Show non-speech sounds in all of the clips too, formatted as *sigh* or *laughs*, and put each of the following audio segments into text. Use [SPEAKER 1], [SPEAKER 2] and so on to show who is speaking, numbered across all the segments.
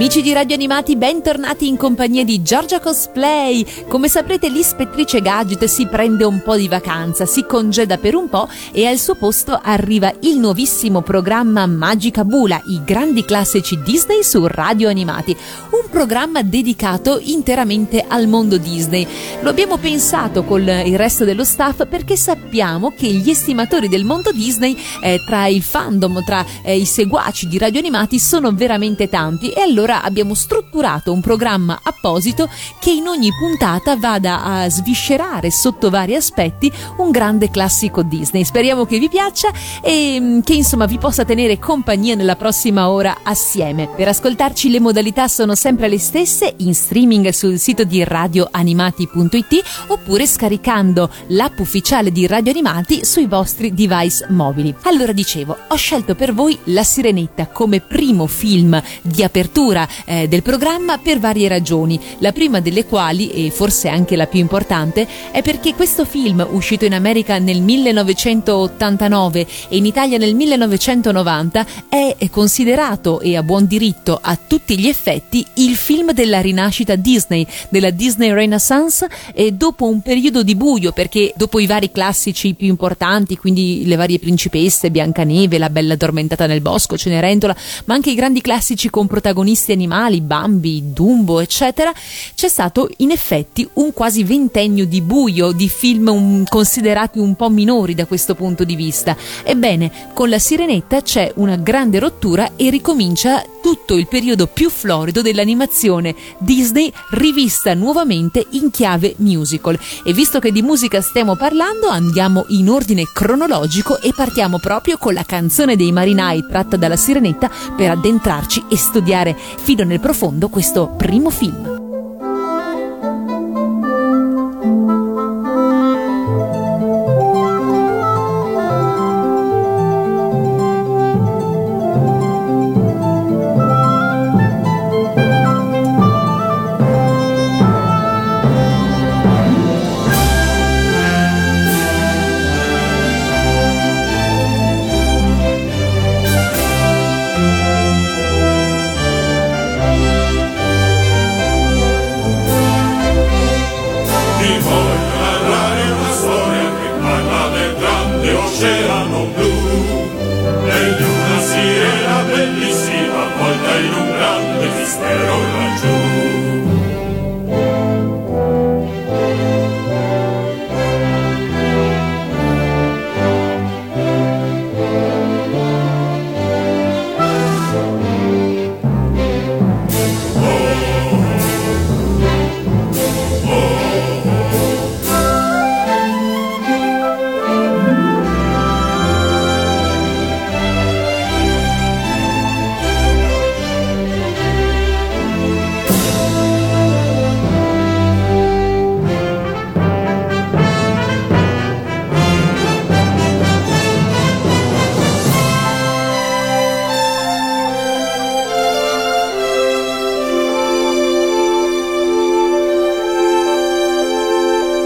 [SPEAKER 1] Amici di Radio Animati, bentornati in compagnia di Giorgia Cosplay. Come saprete, l'ispettrice Gadget si prende un po' di vacanza, si congeda per un po' e al suo posto arriva il nuovissimo programma Magica Bula, i grandi classici Disney su Radio Animati. Un programma dedicato interamente al mondo Disney. Lo abbiamo pensato con il resto dello staff perché sappiamo che gli estimatori del mondo Disney, eh, tra il fandom, tra eh, i seguaci di Radio Animati, sono veramente tanti e allora allora abbiamo strutturato un programma apposito che in ogni puntata vada a sviscerare sotto vari aspetti un grande classico Disney. Speriamo che vi piaccia e mm, che insomma vi possa tenere compagnia nella prossima ora assieme. Per ascoltarci le modalità sono sempre le stesse in streaming sul sito di radioanimati.it oppure scaricando l'app ufficiale di Radio Animati sui vostri device mobili. Allora dicevo, ho scelto per voi La Sirenetta come primo film di apertura chiusura eh, del programma per varie ragioni. La prima delle quali, e forse anche la più importante, è perché questo film, uscito in America nel 1989 e in Italia nel 1990, è considerato e a buon diritto a tutti gli effetti il film della rinascita Disney, della Disney Renaissance e dopo un periodo di buio perché dopo i vari classici più importanti, quindi le varie principesse, Biancaneve, La bella addormentata nel bosco, Cenerentola, ma anche i grandi classici con protagonisti questi animali, Bambi, Dumbo, eccetera, c'è stato in effetti un quasi ventennio di buio di film un, considerati un po' minori da questo punto di vista. Ebbene, con la Sirenetta c'è una grande rottura e ricomincia tutto il periodo più florido dell'animazione Disney rivista nuovamente in chiave musical. E visto che di musica stiamo parlando, andiamo in ordine cronologico e partiamo proprio con la canzone dei marinai tratta dalla Sirenetta per addentrarci e studiare fino nel profondo questo primo film.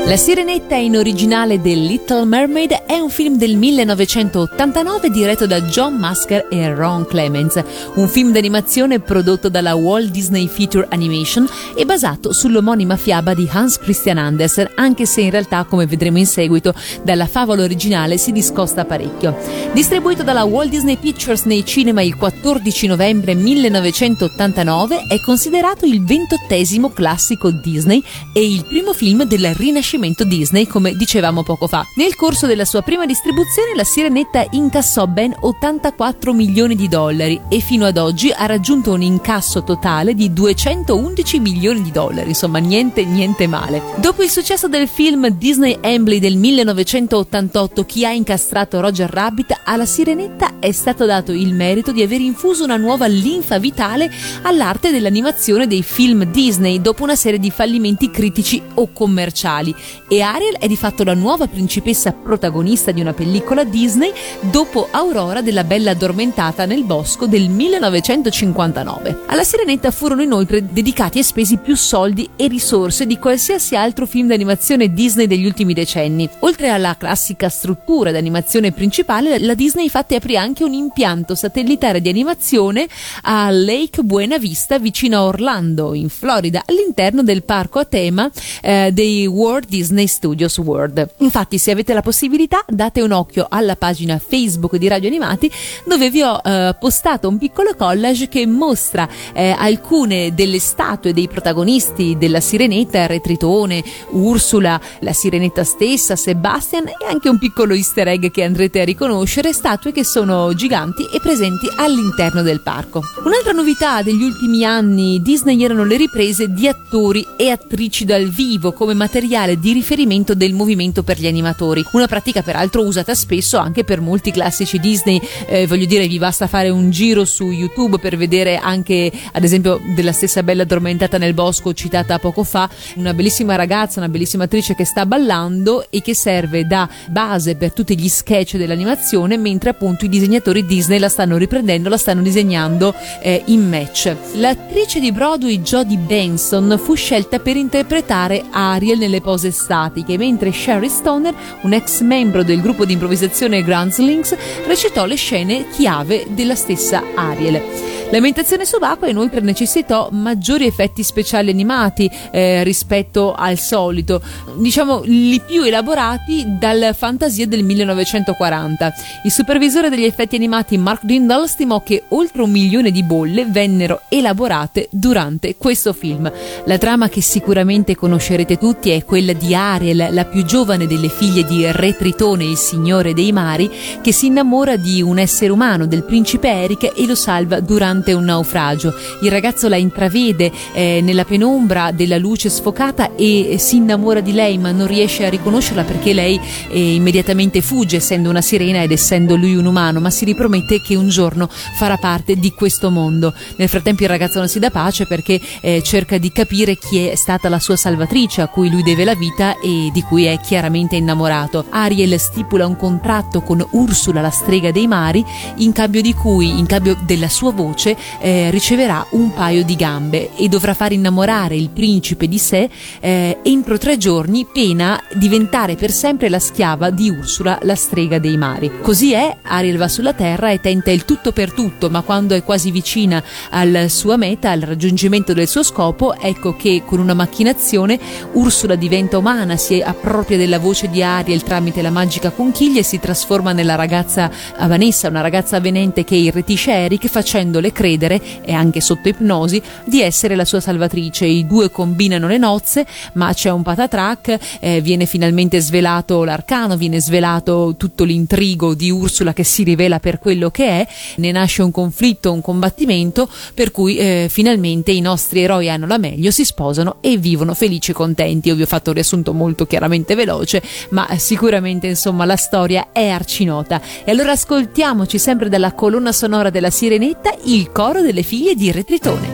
[SPEAKER 1] La Sirenetta in originale del Little Mermaid è un film del 1989 diretto da John Masker e Ron Clements, un film d'animazione prodotto dalla Walt Disney Feature Animation e basato sull'omonima fiaba di Hans Christian Andersen, anche se in realtà, come vedremo in seguito, dalla favola originale si discosta parecchio. Distribuito dalla Walt Disney Pictures nei cinema il 14 novembre 1989, è considerato il ventottesimo classico Disney e il primo film del Rinascimento rinascimento Disney, come dicevamo poco fa. Nel corso della sua prima distribuzione la Sirenetta incassò ben 84 milioni di dollari e fino ad oggi ha raggiunto un incasso totale di 211 milioni di dollari, insomma niente niente male. Dopo il successo del film Disney Embley del 1988 Chi ha incastrato Roger Rabbit, alla Sirenetta è stato dato il merito di aver infuso una nuova linfa vitale all'arte dell'animazione dei film Disney dopo una serie di fallimenti critici o commerciali e Ariel è di fatto la nuova principessa protagonista di una pellicola Disney dopo Aurora della Bella Addormentata nel Bosco del 1959. Alla Sirenetta furono inoltre dedicati e spesi più soldi e risorse di qualsiasi altro film d'animazione Disney degli ultimi decenni. Oltre alla classica struttura d'animazione principale, la Disney infatti aprì anche un impianto satellitare di animazione a Lake Buena Vista vicino a Orlando, in Florida, all'interno del parco a tema eh, dei Walt Disney Studios World. Infatti, se avete la possibilità, date un occhio alla pagina Facebook di Radio Animati, dove vi ho eh, postato un piccolo collage che mostra eh, alcune delle statue dei protagonisti della Sirenetta, Re Tritone, Ursula, la Sirenetta stessa, Sebastian e anche un piccolo easter egg che andrete a riconoscere, statue che sono giganti e presenti all'interno del parco. Un'altra novità degli ultimi anni Disney erano le riprese di attori e attrici dal vivo come materiale di riferimento del movimento per gli animatori, una pratica peraltro usata spesso anche per molti classici Disney, eh, voglio dire vi basta fare un giro su YouTube per vedere anche ad esempio della stessa Bella addormentata nel bosco citata poco fa, una bellissima ragazza, una bellissima attrice che sta ballando e che serve da base per tutti gli sketch dell'animazione mentre appunto i disegnatori Disney la stanno riprendendo, la stanno disegnando eh, in match. L'attrice di Broadway Jodie Benson fu scelta per interpretare Ariel nelle pose statiche, mentre Sherry Stoner, un ex membro del gruppo di improvvisazione Groundlings, recitò le scene chiave della stessa Ariel. L'ambientazione subacquea inoltre necessitò maggiori effetti speciali animati eh, rispetto al solito, diciamo li più elaborati dal fantasia del 1940. Il supervisore degli effetti animati Mark Dindal stimò che oltre un milione di bolle vennero elaborate durante questo film. La trama che sicuramente conoscerete tutti è quella di Ariel, la più giovane delle figlie di Re Tritone, il signore dei mari, che si innamora di un essere umano, del principe Eric, e lo salva durante un naufragio. Il ragazzo la intravede eh, nella penombra della luce sfocata e si innamora di lei, ma non riesce a riconoscerla perché lei eh, immediatamente fugge, essendo una sirena ed essendo lui un umano, ma si ripromette che un giorno farà parte di questo mondo. Nel frattempo il ragazzo non si dà pace perché eh, cerca di capire chi è stata la sua salvatrice a cui lui deve la vita e di cui è chiaramente innamorato. Ariel stipula un contratto con Ursula, la strega dei mari, in cambio di cui, in cambio della sua voce, eh, riceverà un paio di gambe e dovrà far innamorare il principe di sé eh, entro tre giorni, pena diventare per sempre la schiava di Ursula, la strega dei mari. Così è, Ariel va sulla terra e tenta il tutto per tutto, ma quando è quasi vicina alla sua meta, al raggiungimento del suo scopo, ecco che con una macchinazione Ursula diventa umana, si appropria della voce di Ariel tramite la magica conchiglia e si trasforma nella ragazza Vanessa, una ragazza avvenente che irretisce Eric facendole credere, e anche sotto ipnosi, di essere la sua salvatrice. I due combinano le nozze, ma c'è un patatrack, eh, viene finalmente svelato l'arcano, viene svelato tutto l'intrigo di Ursula che si rivela per quello che è, ne nasce un conflitto, un combattimento, per cui eh, finalmente i nostri eroi hanno la meglio, si sposano e vivono felici e contenti. Io vi ho fatto un riassunto molto chiaramente veloce, ma sicuramente insomma la storia è arcinota. E allora ascoltiamoci sempre dalla colonna sonora della Sirenetta il coro delle figlie di Retritone.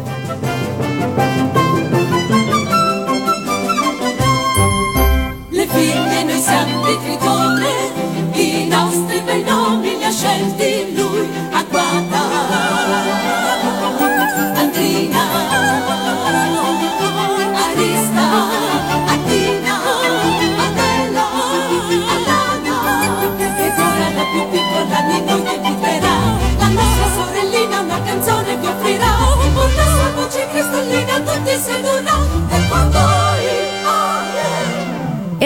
[SPEAKER 2] Le figlie noi siamo di Tritone,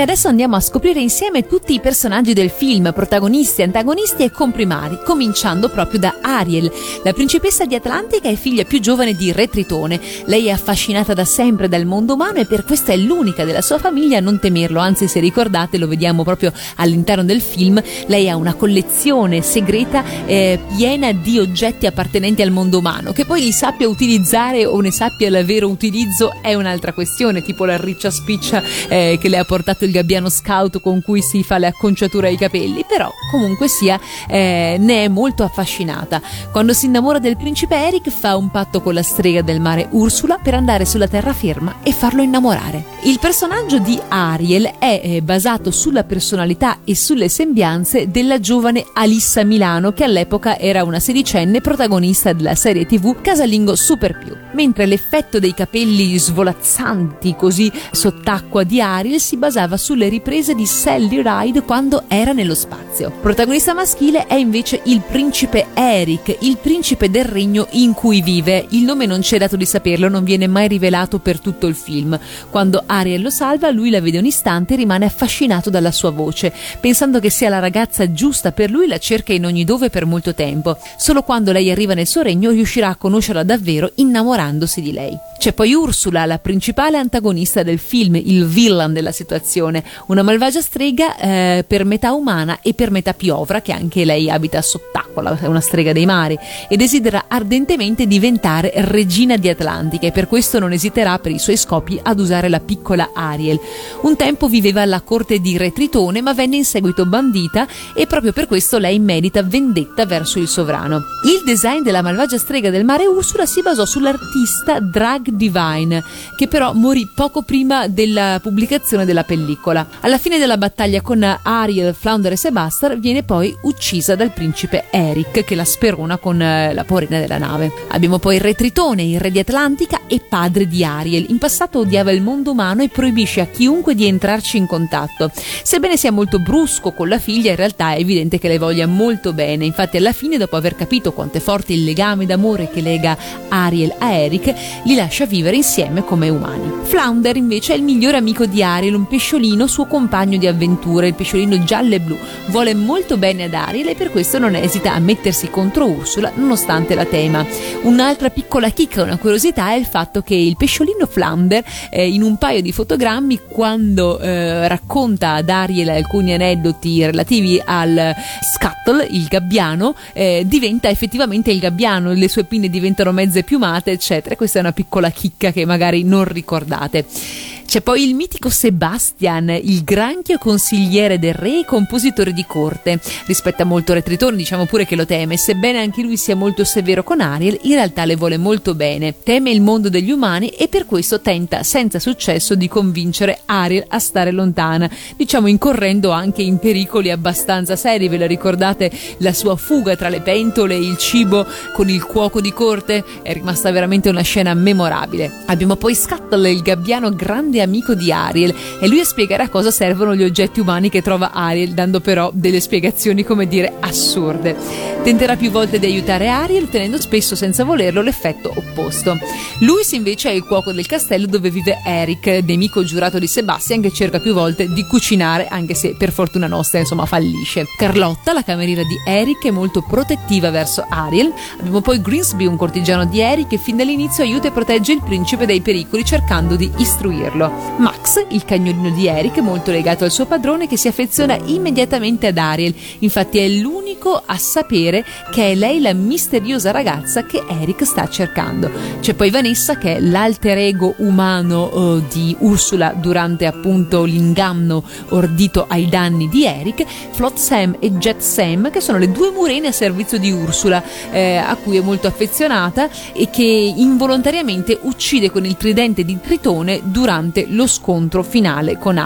[SPEAKER 1] adesso andiamo a scoprire insieme tutti i personaggi del film, protagonisti, antagonisti e comprimari, cominciando proprio da Ariel, la principessa di Atlantica e figlia più giovane di Re Tritone. Lei è affascinata da sempre dal mondo umano e per questo è l'unica della sua famiglia a non temerlo, anzi se ricordate lo vediamo proprio all'interno del film, lei ha una collezione segreta eh, piena di oggetti appartenenti al mondo umano, che poi li sappia utilizzare o ne sappia il vero utilizzo è un'altra questione, tipo la riccia spiccia eh, che le ha portato il gabbiano scout con cui si fa le acconciature ai capelli, però comunque sia eh, ne è molto affascinata. Quando si innamora del principe Eric fa un patto con la strega del mare Ursula per andare sulla terraferma e farlo innamorare. Il personaggio di Ariel è eh, basato sulla personalità e sulle sembianze della giovane Alissa Milano che all'epoca era una sedicenne protagonista della serie tv Casalingo Super Più, mentre l'effetto dei capelli svolazzanti così sott'acqua di Ariel si basava sulle riprese di Sally Ride quando era nello spazio. Protagonista maschile è invece il principe Eric, il principe del regno in cui vive. Il nome non c'è dato di saperlo, non viene mai rivelato per tutto il film. Quando Ariel lo salva, lui la vede un istante e rimane affascinato dalla sua voce. Pensando che sia la ragazza giusta per lui, la cerca in ogni dove per molto tempo. Solo quando lei arriva nel suo regno riuscirà a conoscerla davvero innamorandosi di lei. C'è poi Ursula, la principale antagonista del film, il villain della situazione, una malvagia strega eh, per metà umana e per metà piovra, che anche lei abita sott'acqua, è una strega dei mari, e desidera ardentemente diventare regina di Atlantica e per questo non esiterà per i suoi scopi ad usare la piccola Ariel. Un tempo viveva alla corte di Re Tritone, ma venne in seguito bandita e proprio per questo lei medita vendetta verso il sovrano. Il design della malvagia strega del mare Ursula si basò sull'artista Drag Divine, che però morì poco prima della pubblicazione della pellicola. Alla fine della battaglia con Ariel, Flounder e Sebastar viene poi uccisa dal principe Eric, che la sperona con eh, la porina della nave. Abbiamo poi il re Tritone, il re di Atlantica e padre di Ariel. In passato odiava il mondo umano e proibisce a chiunque di entrarci in contatto. Sebbene sia molto brusco con la figlia, in realtà è evidente che le voglia molto bene. Infatti alla fine, dopo aver capito quanto è forte il legame d'amore che lega Ariel a Eric, li lascia vivere insieme come umani. Flounder invece è il migliore amico di Ariel, un pesciolino suo compagno di avventure, il pesciolino giallo e blu. Vuole molto bene ad Ariel e per questo non esita a mettersi contro Ursula nonostante la tema. Un'altra piccola chicca, una curiosità è il fatto che il pesciolino Flounder eh, in un paio di fotogrammi quando eh, racconta ad Ariel alcuni aneddoti relativi al Scuttle, il gabbiano, eh, diventa effettivamente il gabbiano, le sue pinne diventano mezze piumate, eccetera. Questa è una piccola chicca che magari non ricordate. C'è poi il mitico Sebastian, il granchio consigliere del re e compositore di corte. Rispetta molto Re diciamo pure che lo teme, sebbene anche lui sia molto severo con Ariel, in realtà le vuole molto bene. Teme il mondo degli umani e per questo tenta senza successo di convincere Ariel a stare lontana, diciamo incorrendo anche in pericoli abbastanza seri. Ve la ricordate la sua fuga tra le pentole e il cibo con il cuoco di corte? È rimasta veramente una scena memorabile. Abbiamo poi Scuttle, il gabbiano grande amico di Ariel, e lui a spiegare a cosa servono gli oggetti umani che trova Ariel, dando però delle spiegazioni, come dire, assurde. Tenterà più volte di aiutare Ariel, ottenendo spesso senza volerlo l'effetto opposto. Luis invece è il cuoco del castello dove vive Eric, nemico giurato di Sebastian, che cerca più volte di cucinare, anche se per fortuna nostra, insomma, fallisce. Carlotta, la cameriera di Eric, è molto protettiva verso Ariel. Abbiamo poi Greensby, un cortigiano di Eric, che fin dall'inizio aiuta e protegge il principe dai pericoli, cercando di istruirlo. Max, il cagnolino di Eric, molto legato al suo padrone, che si affeziona immediatamente ad Ariel. Infatti è l'unico a sapere che è lei la misteriosa ragazza che Eric sta cercando. C'è poi Vanessa, che è l'alter ego umano eh, di Ursula durante appunto l'inganno ordito ai danni di Eric. Flot Sam e Jet Sam, che sono le due murene a servizio di Ursula, eh, a cui è molto affezionata e che involontariamente uccide con il tridente di Tritone durante lo scontro finale con Ariel.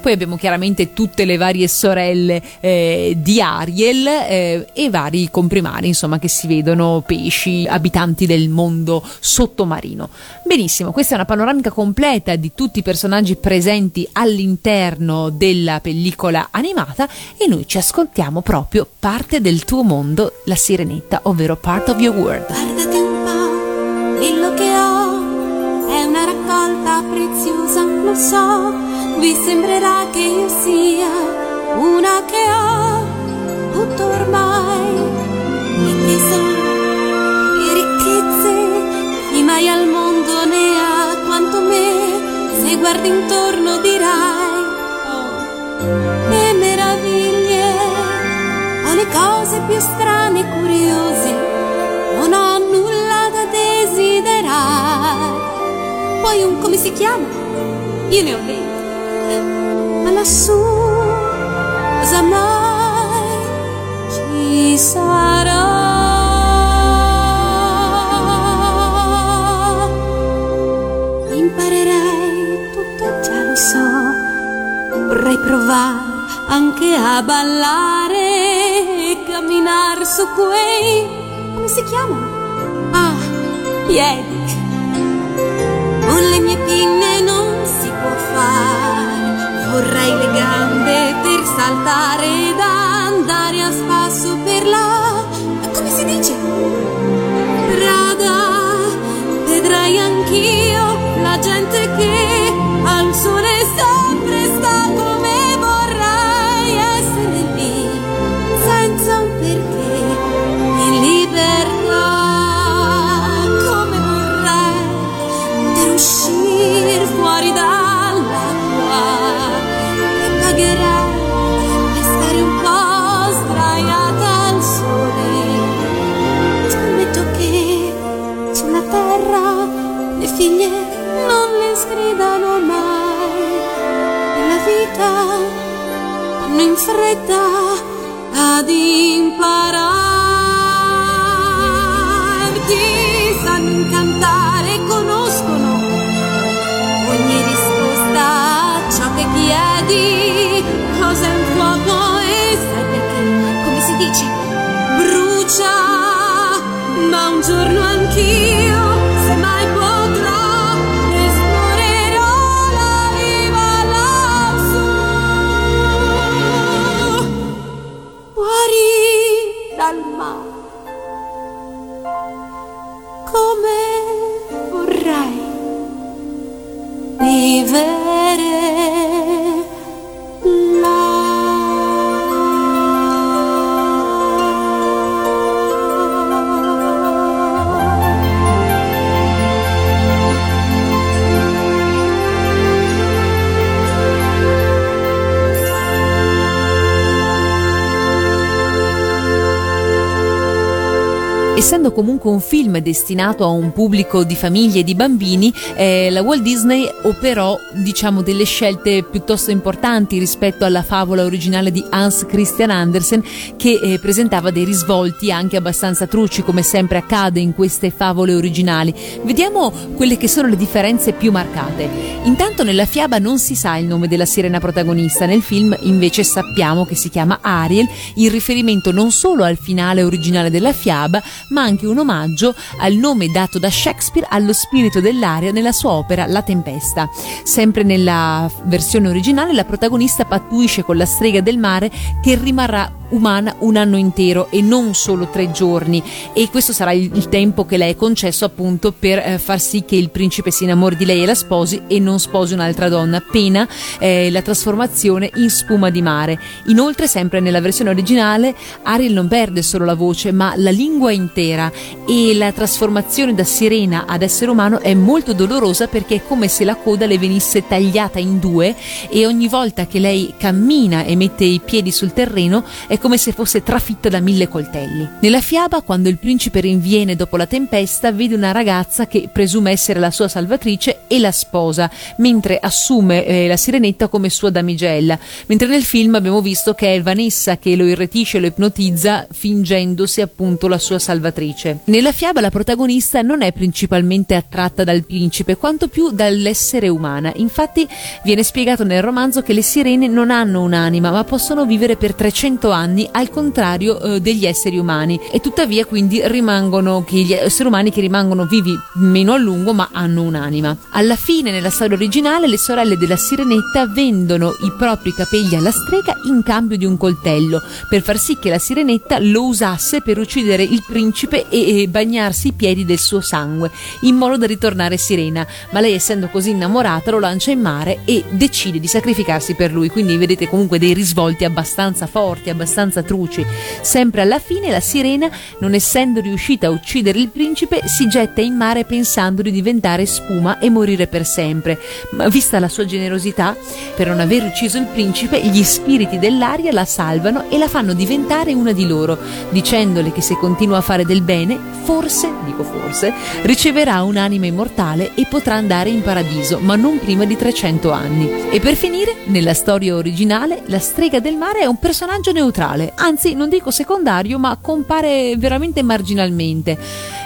[SPEAKER 1] Poi abbiamo chiaramente tutte le varie sorelle eh, di Ariel eh, e vari comprimari, insomma, che si vedono pesci, abitanti del mondo sottomarino. Benissimo, questa è una panoramica completa di tutti i personaggi presenti all'interno della pellicola animata e noi ci ascoltiamo proprio parte del tuo mondo, la sirenetta, ovvero Part of Your World.
[SPEAKER 2] Guardati un po', quello che ho è una raccolta preziosa, lo so, vi sembrerà che io sia una che ha tutto ormai, e tesori e ricchezze, chi mai al mondo ne ha quanto me, se guardi intorno dirai, oh, che meraviglie, ho le cose più strane e curiose, non ho nulla da desiderare. Poi un come si chiama? Io ne ho venti. Ma la lassù cosa mai ci sarà. Imparerei tutto, già lo so. Vorrei provare anche a ballare e camminare su quei. come si chiamano? Ah, piedi. Con le mie pinne non si può fare. Vorrei le gambe per saltare ed andare a spasso per la. come si dice? Strada. Vedrai anch'io fretta ad impararti. Sanno incantare, conoscono ogni risposta a ciò che chiedi. Cos'è un fuoco e sai perché? Come si dice? Brucia, ma un giorno anch'io,
[SPEAKER 1] comunque un film destinato a un pubblico di famiglie e di bambini, eh, la Walt Disney operò diciamo delle scelte piuttosto importanti rispetto alla favola originale di Hans Christian Andersen che eh, presentava dei risvolti anche abbastanza truci come sempre accade in queste favole originali. Vediamo quelle che sono le differenze più marcate. Intanto nella fiaba non si sa il nome della sirena protagonista, nel film invece sappiamo che si chiama Ariel, in riferimento non solo al finale originale della fiaba, ma anche un omaggio al nome dato da Shakespeare allo spirito dell'aria nella sua opera La Tempesta. Sempre nella versione originale la protagonista pattuisce con la strega del mare che rimarrà umana un anno intero e non solo tre giorni. E questo sarà il, il tempo che le è concesso appunto per eh, far sì che il principe si innamori di lei e la sposi e non sposi un'altra donna. Pena eh, la trasformazione in spuma di mare. Inoltre sempre nella versione originale Ariel non perde solo la voce ma la lingua intera e la trasformazione da sirena ad essere umano è molto dolorosa perché è come se la coda le venisse tagliata in due e ogni volta che lei cammina e mette i piedi sul terreno è come se fosse trafitta da mille coltelli. Nella fiaba, quando il principe rinviene dopo la tempesta, vede una ragazza che presume essere la sua salvatrice e la sposa, mentre assume eh, la sirenetta come sua damigella. Mentre nel film abbiamo visto che è Vanessa che lo irretisce e lo ipnotizza, fingendosi appunto la sua salvatrice. Nella fiaba la protagonista non è principalmente attratta dal principe, quanto più dall'essere umana. Infatti viene spiegato nel romanzo che le sirene non hanno un'anima, ma possono vivere per 300 anni al contrario eh, degli esseri umani e tuttavia quindi rimangono gli esseri umani che rimangono vivi meno a lungo ma hanno un'anima. Alla fine nella storia originale le sorelle della sirenetta vendono i propri capelli alla strega in cambio di un coltello per far sì che la sirenetta lo usasse per uccidere il principe e, e bagnarsi i piedi del suo sangue in modo da ritornare sirena ma lei essendo così innamorata lo lancia in mare e decide di sacrificarsi per lui. Quindi vedete comunque dei risvolti abbastanza forti abbastanza truci. Sempre alla fine la sirena non essendo riuscita a uccidere il principe si getta in mare pensando di diventare spuma e morire per sempre. Ma vista la sua generosità per non aver ucciso il principe gli spiriti dell'aria la salvano e la fanno diventare una di loro dicendole che se continua a fare fare del bene, forse, dico forse, riceverà un'anima immortale e potrà andare in paradiso, ma non prima di 300 anni. E per finire, nella storia originale, la strega del mare è un personaggio neutrale, anzi non dico secondario, ma compare veramente marginalmente,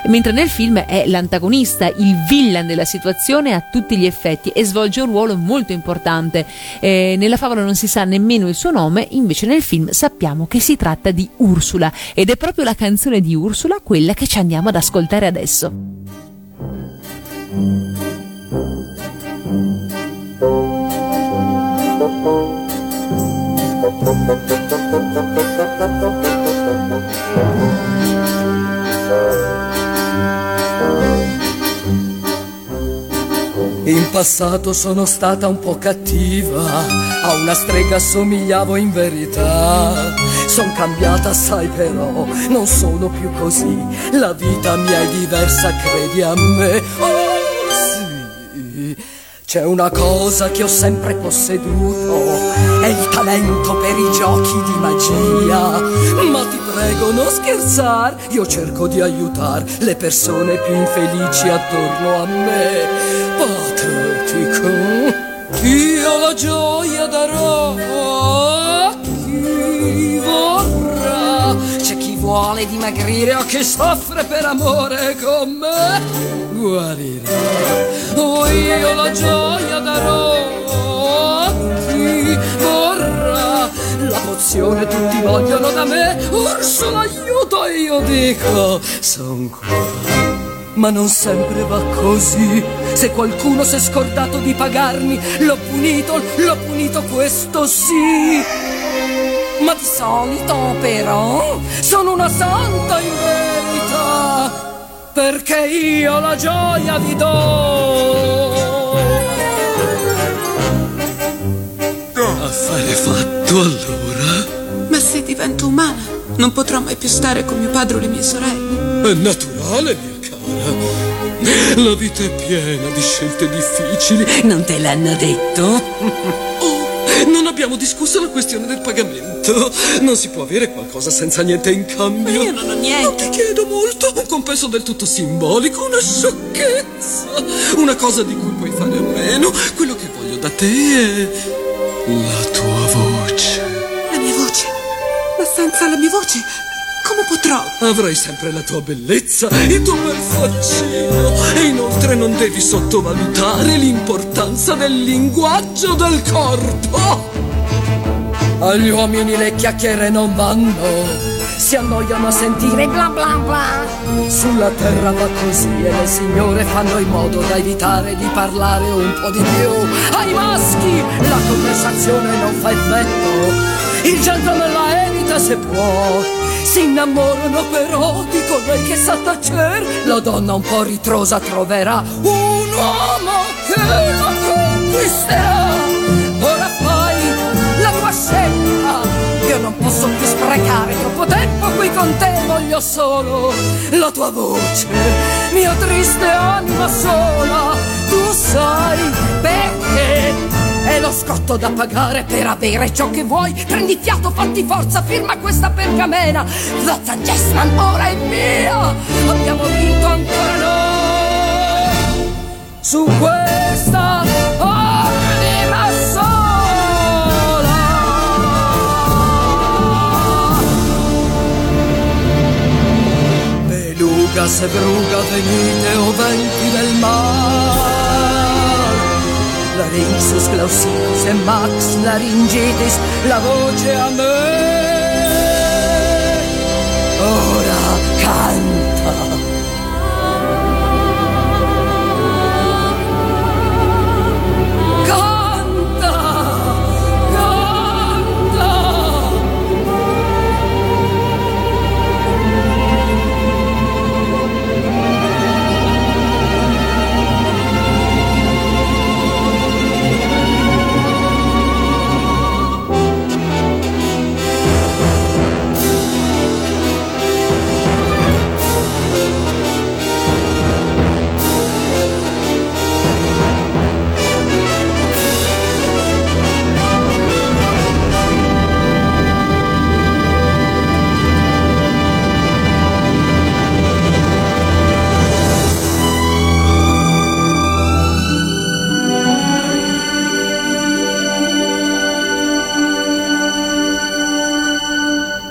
[SPEAKER 1] mentre nel film è l'antagonista, il villain della situazione a tutti gli effetti e svolge un ruolo molto importante. Eh, nella favola non si sa nemmeno il suo nome, invece nel film sappiamo che si tratta di Ursula ed è proprio la canzone di Ursula quella che ci andiamo ad ascoltare adesso.
[SPEAKER 3] In passato sono stata un po' cattiva, a una strega somigliavo in verità. Son cambiata, sai però, non sono più così. La vita mia è diversa, credi a me. Oh sì, c'è una cosa che ho sempre posseduto, è il talento per i giochi di magia. Ma ti prego, non scherzar, io cerco di aiutar le persone più infelici attorno a me. Patetico, io la gioia darò vuole dimagrire o chi soffre per amore con me guarirà. Oh, io la gioia darò a chi vorrà. La pozione tutti vogliono da me, Ursula aiuto io dico, son qua. Ma non sempre va così. Se qualcuno si è scordato di pagarmi, l'ho punito, l'ho punito, questo sì. Ma di solito però sono una santa in verità, perché io la gioia vi do.
[SPEAKER 4] Affare fatto allora?
[SPEAKER 5] Ma se divento umana, non potrò mai più stare con mio padre o le mie sorelle.
[SPEAKER 4] È naturale, mia cara. La vita è piena di scelte difficili.
[SPEAKER 6] Non te l'hanno detto?
[SPEAKER 4] Abbiamo discusso la questione del pagamento. Non si può avere qualcosa senza niente in cambio.
[SPEAKER 5] Io non ho niente.
[SPEAKER 4] Non ti chiedo molto, un compenso del tutto simbolico, una sciocchezza. Una cosa di cui puoi fare a meno. Quello che voglio da te è la tua voce.
[SPEAKER 5] La mia voce. Ma senza la mia voce, come potrò?
[SPEAKER 4] Avrai sempre la tua bellezza, il tuo bel faccino. E inoltre non devi sottovalutare l'importanza del linguaggio del corpo.
[SPEAKER 3] Agli uomini le chiacchiere non vanno, si annoiano a sentire bla bla bla. Sulla terra va così e le signore fanno in modo da evitare di parlare un po' di più. Ai maschi la conversazione non fa effetto, il gentleman la evita se può. Si innamorano però di colui che sa tacer, la donna un po' ritrosa troverà un uomo che la conquisterà. Io non posso più sprecare troppo tempo qui con te, voglio solo la tua voce, mia triste anima sola. Tu sai perché? È lo scotto da pagare per avere ciò che vuoi. Prendi fiato, fatti forza, firma questa pergamena. Zozan Jessman ora è mia. Abbiamo vinto ancora noi. Su questa anima Beluga se bruga venite o venti del mar. Larynxus, Glaucinus e Max Laryngitis La voce a me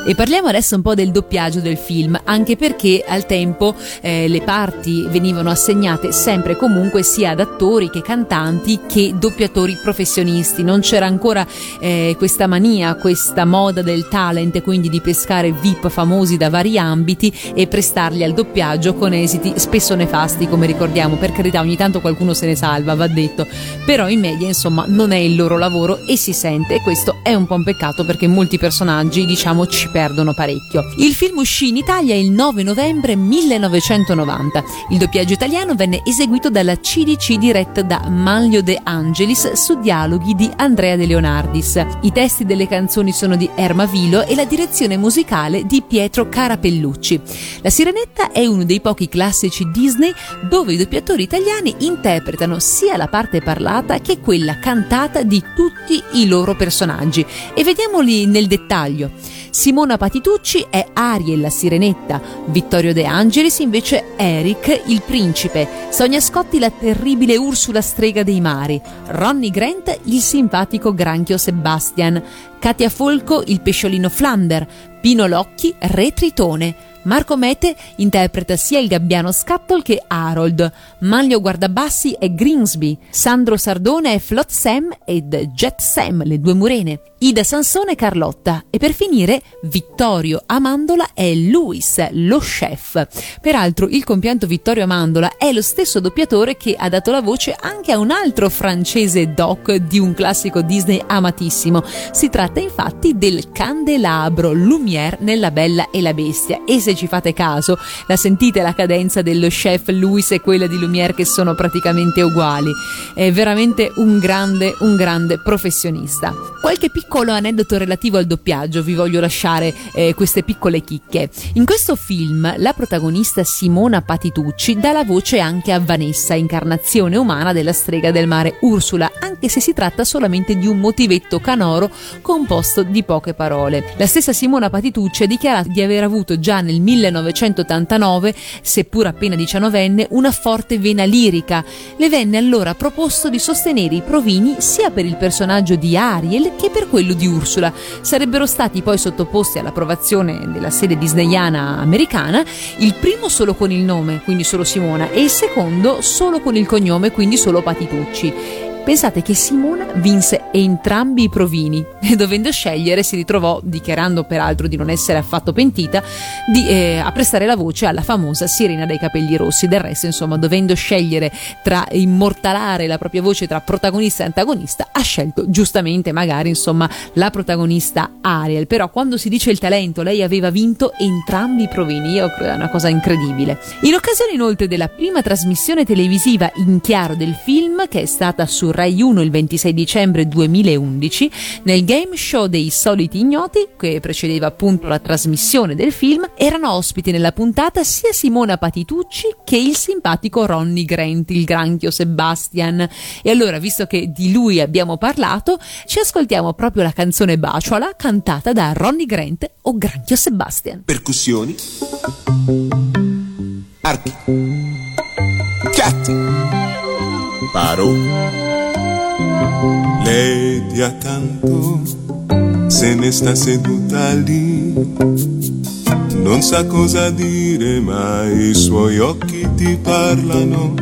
[SPEAKER 1] E parliamo adesso un po' del doppiaggio del film, anche perché al tempo eh, le parti venivano assegnate sempre e comunque sia ad attori che cantanti che doppiatori professionisti. Non c'era ancora eh, questa mania, questa moda del talent, quindi di pescare VIP famosi da vari ambiti e prestarli al doppiaggio con esiti spesso nefasti, come ricordiamo. Per carità, ogni tanto qualcuno se ne salva, va detto, però in media insomma non è il loro lavoro e si sente e questo è un po' un peccato perché molti personaggi diciamo ci perdono parecchio. Il film uscì in Italia il 9 novembre 1990. Il doppiaggio italiano venne eseguito dalla CDC diretta da Manlio De Angelis su dialoghi di Andrea De Leonardis. I testi delle canzoni sono di Erma Vilo e la direzione musicale di Pietro Carapellucci. La Sirenetta è uno dei pochi classici Disney dove i doppiatori italiani interpretano sia la parte parlata che quella cantata di tutti i loro personaggi e vediamoli nel dettaglio. Simona Patitucci è Ariel la sirenetta, Vittorio De Angelis invece Eric il principe, Sonia Scotti la terribile Ursula strega dei mari, Ronnie Grant il simpatico granchio Sebastian, Katia Folco il pesciolino Flander, Pino Locchi re Tritone, Marco Mete interpreta sia il gabbiano Scuttle che Harold, Manlio Guardabassi è Greensby, Sandro Sardone è Flot Sam ed Jet Sam, le due murene, Ida Sansone è Carlotta e per finire Vittorio Amandola è Luis, lo chef. Peraltro il compianto Vittorio Amandola è lo stesso doppiatore che ha dato la voce anche a un altro francese doc di un classico Disney amatissimo. Si tratta infatti del candelabro Lumière nella Bella e la Bestia e se ci fate caso, la sentite la cadenza dello chef Louis e quella di Lumière che sono praticamente uguali. È veramente un grande, un grande professionista. Qualche piccolo aneddoto relativo al doppiaggio, vi voglio lasciare eh, queste piccole chicche. In questo film la protagonista Simona Patitucci dà la voce anche a Vanessa, incarnazione umana della strega del mare Ursula, anche se si tratta solamente di un motivetto canoro composto di poche parole. La stessa Simona Patitucci ha dichiarato di aver avuto già nel 1989, seppur appena diciannovenne, una forte vena lirica. Le venne allora proposto di sostenere i provini sia per il personaggio di Ariel che per quello di Ursula. Sarebbero stati poi sottoposti all'approvazione della sede disneyana americana, il primo solo con il nome, quindi solo Simona, e il secondo solo con il cognome, quindi solo Patitucci. Pensate che Simona vinse entrambi i provini e dovendo scegliere si ritrovò, dichiarando peraltro di non essere affatto pentita, di, eh, a prestare la voce alla famosa Sirena dai capelli rossi. Del resto, insomma, dovendo scegliere tra immortalare la propria voce tra protagonista e antagonista, ha scelto giustamente magari insomma la protagonista Ariel. Però quando si dice il talento, lei aveva vinto entrambi i provini. Io credo è una cosa incredibile. In occasione inoltre della prima trasmissione televisiva in chiaro del film, che è stata su Rai 1 il 26 dicembre 2011, nel game show dei soliti ignoti, che precedeva appunto la trasmissione del film, erano ospiti nella puntata sia Simona Patitucci che il simpatico Ronnie Grant, il granchio Sebastian. E allora, visto che di lui abbiamo parlato, ci ascoltiamo proprio la canzone Baciola cantata da Ronnie Grant o Granchio Sebastian.
[SPEAKER 6] Percussioni. Archi. Piatti. Paro. Lei di accanto se ne sta seduta lì. Non sa cosa dire, ma i suoi occhi ti parlano.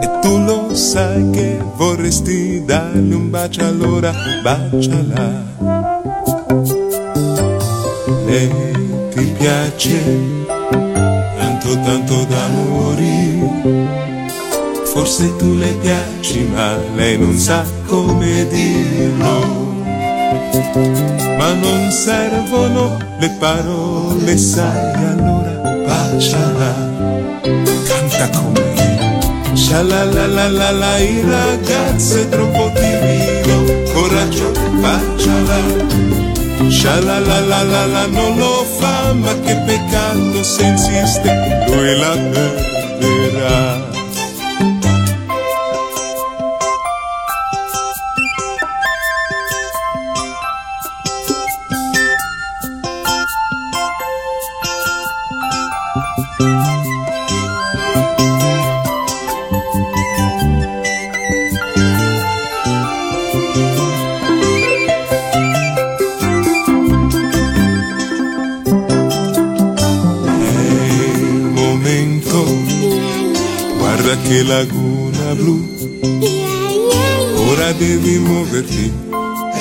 [SPEAKER 6] E tu lo sai che vorresti darle un bacio, allora baciala. Lei ti piace tanto tanto da morire. Forse tu le piaci, ma lei non sa come dirlo. Ma non servono le parole, sai, allora baciala, canta con me. Scialalalala, il ragazzo è troppo timido, coraggio, baciala. Scialalalala, non lo fa, ma che peccato se insiste, lui la perderà.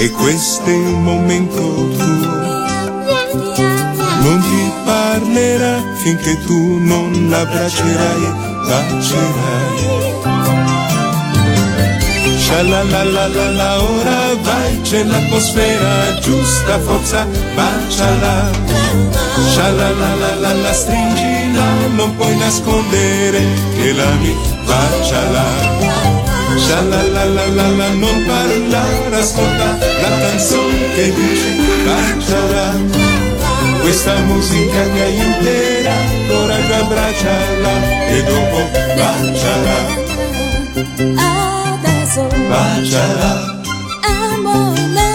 [SPEAKER 6] E questo è il momento tuo. Non ti parlerà finché tu non l'abbraccerai e bacerai. Scialalalala, ora vai, c'è l'atmosfera giusta, forza, baciala. Scialalalala, stringila, non puoi nascondere che l'ami, baciala. Scialalalala, non parlare, ascolta la canzone che dice baciala. Questa musica hai intera, coraggio abbracciala e dopo baciala.
[SPEAKER 2] Adesso
[SPEAKER 6] Baciala,
[SPEAKER 2] ammonendo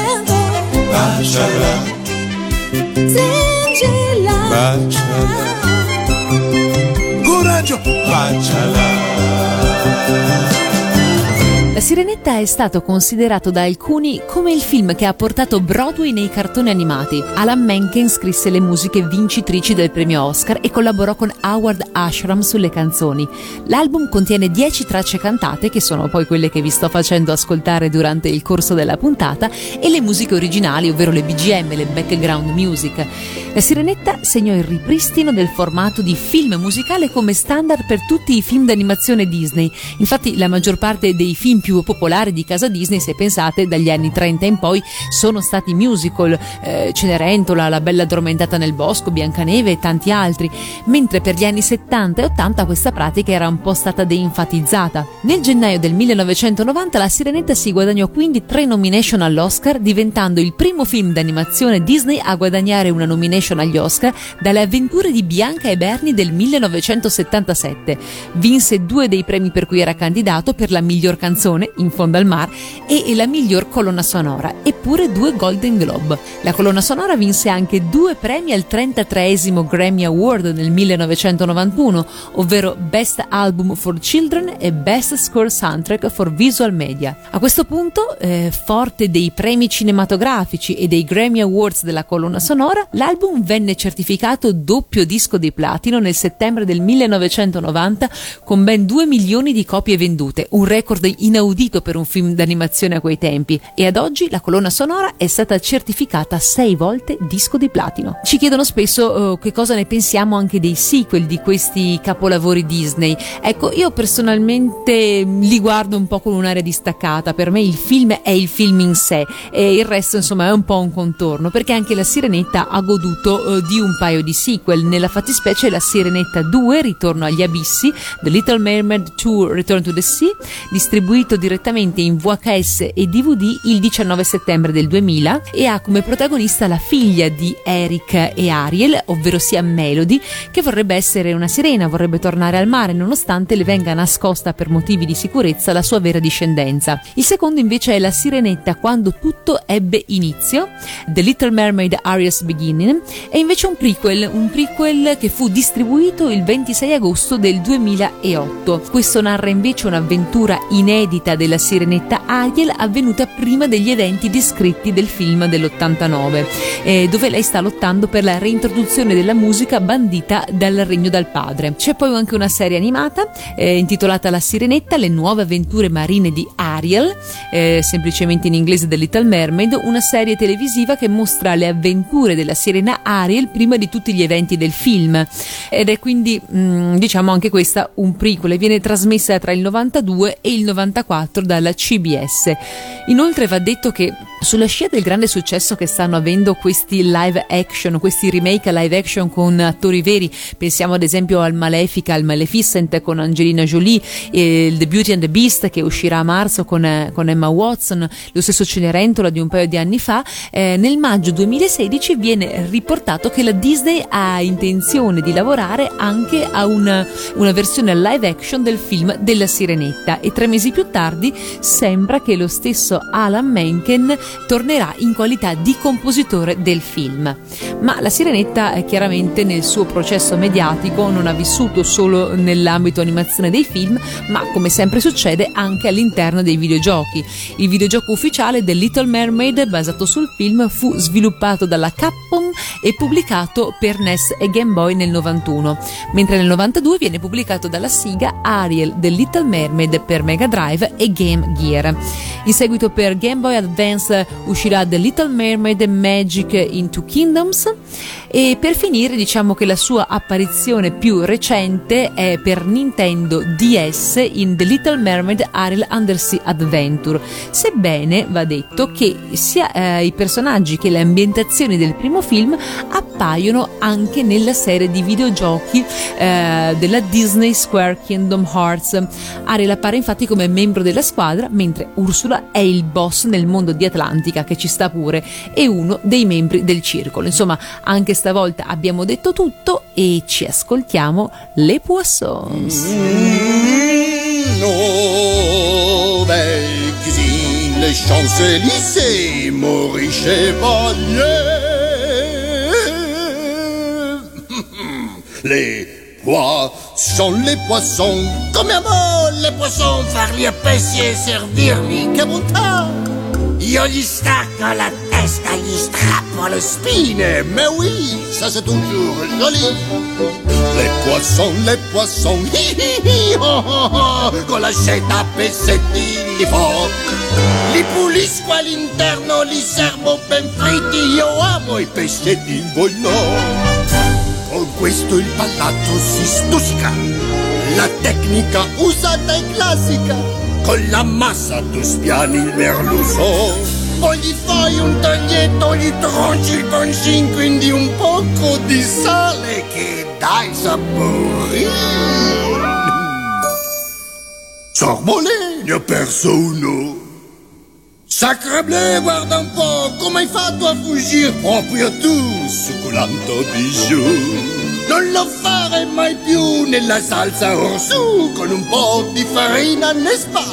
[SPEAKER 1] Sirenetta è stato considerato da alcuni come il film che ha portato Broadway nei cartoni animati. Alan Menken scrisse le musiche vincitrici del premio Oscar e collaborò con Howard Ashram sulle canzoni. L'album contiene 10 tracce cantate, che sono poi quelle che vi sto facendo ascoltare durante il corso della puntata, e le musiche originali, ovvero le BGM, le background music. La Sirenetta segnò il ripristino del formato di film musicale come standard per tutti i film d'animazione Disney. Infatti la maggior parte dei film più popolari di casa Disney, se pensate, dagli anni 30 in poi sono stati musical, eh, Cenerentola, La bella addormentata nel bosco, Biancaneve e tanti altri, mentre per gli anni 70 e 80 questa pratica era un po' stata deinfatizzata. Nel gennaio del 1990 la Sirenetta si guadagnò quindi tre nomination all'Oscar, diventando il primo film d'animazione Disney a guadagnare una nomination agli Oscar dalle avventure di Bianca e Bernie del 1977. Vinse due dei premi per cui era candidato per la miglior canzone In fondo al mar e la miglior colonna sonora, eppure due Golden Globe. La colonna sonora vinse anche due premi al 33esimo Grammy Award nel 1991, ovvero Best Album for Children e Best Score Soundtrack for Visual Media. A questo punto, eh, forte dei premi cinematografici e dei Grammy Awards della colonna sonora, l'album venne certificato doppio disco di platino nel settembre del 1990 con ben 2 milioni di copie vendute, un record inaudito per un film d'animazione a quei tempi e ad oggi la colonna sonora è stata certificata 6 volte disco di platino. Ci chiedono spesso uh, che cosa ne pensiamo anche dei sequel di questi capolavori Disney. Ecco, io personalmente li guardo un po' con un'area distaccata, per me il film è il film in sé e il resto insomma è un po' un contorno perché anche la Sirenetta ha goduto uh, di un paio di sequel, nella fattispecie la Sirenetta 2 Ritorno agli abissi, The Little Mermaid 2 Return to the Sea, distribuito direttamente in VHS e DVD il 19 settembre del 2000 e ha come protagonista la figlia di Eric e Ariel, ovvero sia Melody, che vorrebbe essere una sirena, vorrebbe tornare al mare nonostante le venga nascosta per motivi di sicurezza la sua vera discendenza. Il secondo invece è la Sirenetta quando tutto ebbe inizio, The Little Mermaid Ariel's Beginning, è invece un prequel, un prequel che fu distribuito il 26 agosto del 2008. Questo narra invece un'avventura inedita della sirenetta Ariel avvenuta prima degli eventi descritti del film dell'89, eh, dove lei sta lottando per la reintroduzione della musica bandita dal regno dal padre. C'è poi anche una serie animata eh, intitolata La Sirenetta, le nuove avventure marine di Ariel, eh, semplicemente in inglese The Little Mermaid, una serie televisiva che mostra le avventure della sirena Ariel prima di tutti gli eventi del film. Ed è quindi mh, diciamo anche questa un prequel, viene trasmessa tra il 92 e il 94 dalla CBS. Inoltre va detto che sulla scia del grande successo che stanno avendo questi live action, questi remake live action con attori veri, pensiamo ad esempio al Malefica, al Maleficent con Angelina Jolie, e The Beauty and the Beast che uscirà a marzo con, con Emma Watson, lo stesso Cenerentola di un paio di anni fa, eh, nel maggio 2016 viene riportato che la Disney ha intenzione di lavorare anche a una, una versione live action del film della Sirenetta e tre mesi più tardi tardi sembra che lo stesso Alan Menken tornerà in qualità di compositore del film. Ma la Sirenetta è chiaramente nel suo processo mediatico non ha vissuto solo nell'ambito animazione dei film, ma come sempre succede anche all'interno dei videogiochi. Il videogioco ufficiale The Little Mermaid basato sul film fu sviluppato dalla Capcom e pubblicato per NES e Game Boy nel 91, mentre nel 92 viene pubblicato dalla Sega Ariel The Little Mermaid per Mega Drive e Game Gear. In seguito per Game Boy Advance uscirà The Little Mermaid Magic into Kingdoms e per finire diciamo che la sua apparizione più recente è per Nintendo DS in The Little Mermaid Ariel Undersea Adventure, sebbene va detto che sia eh, i personaggi che le ambientazioni del primo film appaiono anche nella serie di videogiochi eh, della Disney Square Kingdom Hearts. Ariel appare infatti come membro della squadra, mentre Ursula è il boss nel mondo di Atlantica, che ci sta pure, e uno dei membri del circolo. Insomma, anche stavolta abbiamo detto tutto e ci ascoltiamo le Poissons.
[SPEAKER 7] Nouvelle cuisine, les Champs-Élysées, Maurice Chevalier. Les poissons, les poissons, come amor, les poissons, a pesci e servirli, che bontà! Io gli stacco la testa, gli strappo le spine, mais oui, ça c'est toujours joli. Les poissons, les poissons, hi hi hi, oh oh oh, con la sceta a pezzettini di fuoco. Li pulisco all'interno, li servo ben fritti, io amo i pescetti, voi no. Con questo il palato si stuzzica, la tecnica usata è classica. Con la massa tu spiani il merluzo, poi gli fai un taglietto, gli tronci il pancin, quindi un poco di sale che dai sapori. Sormole, ne ho perso uno. Sacrebleu, guarda un po', come hai fatto a fuggire proprio tu, succulento bijou? Non lo fare mai più nella salsa orsù, con un po' di farina ne spa.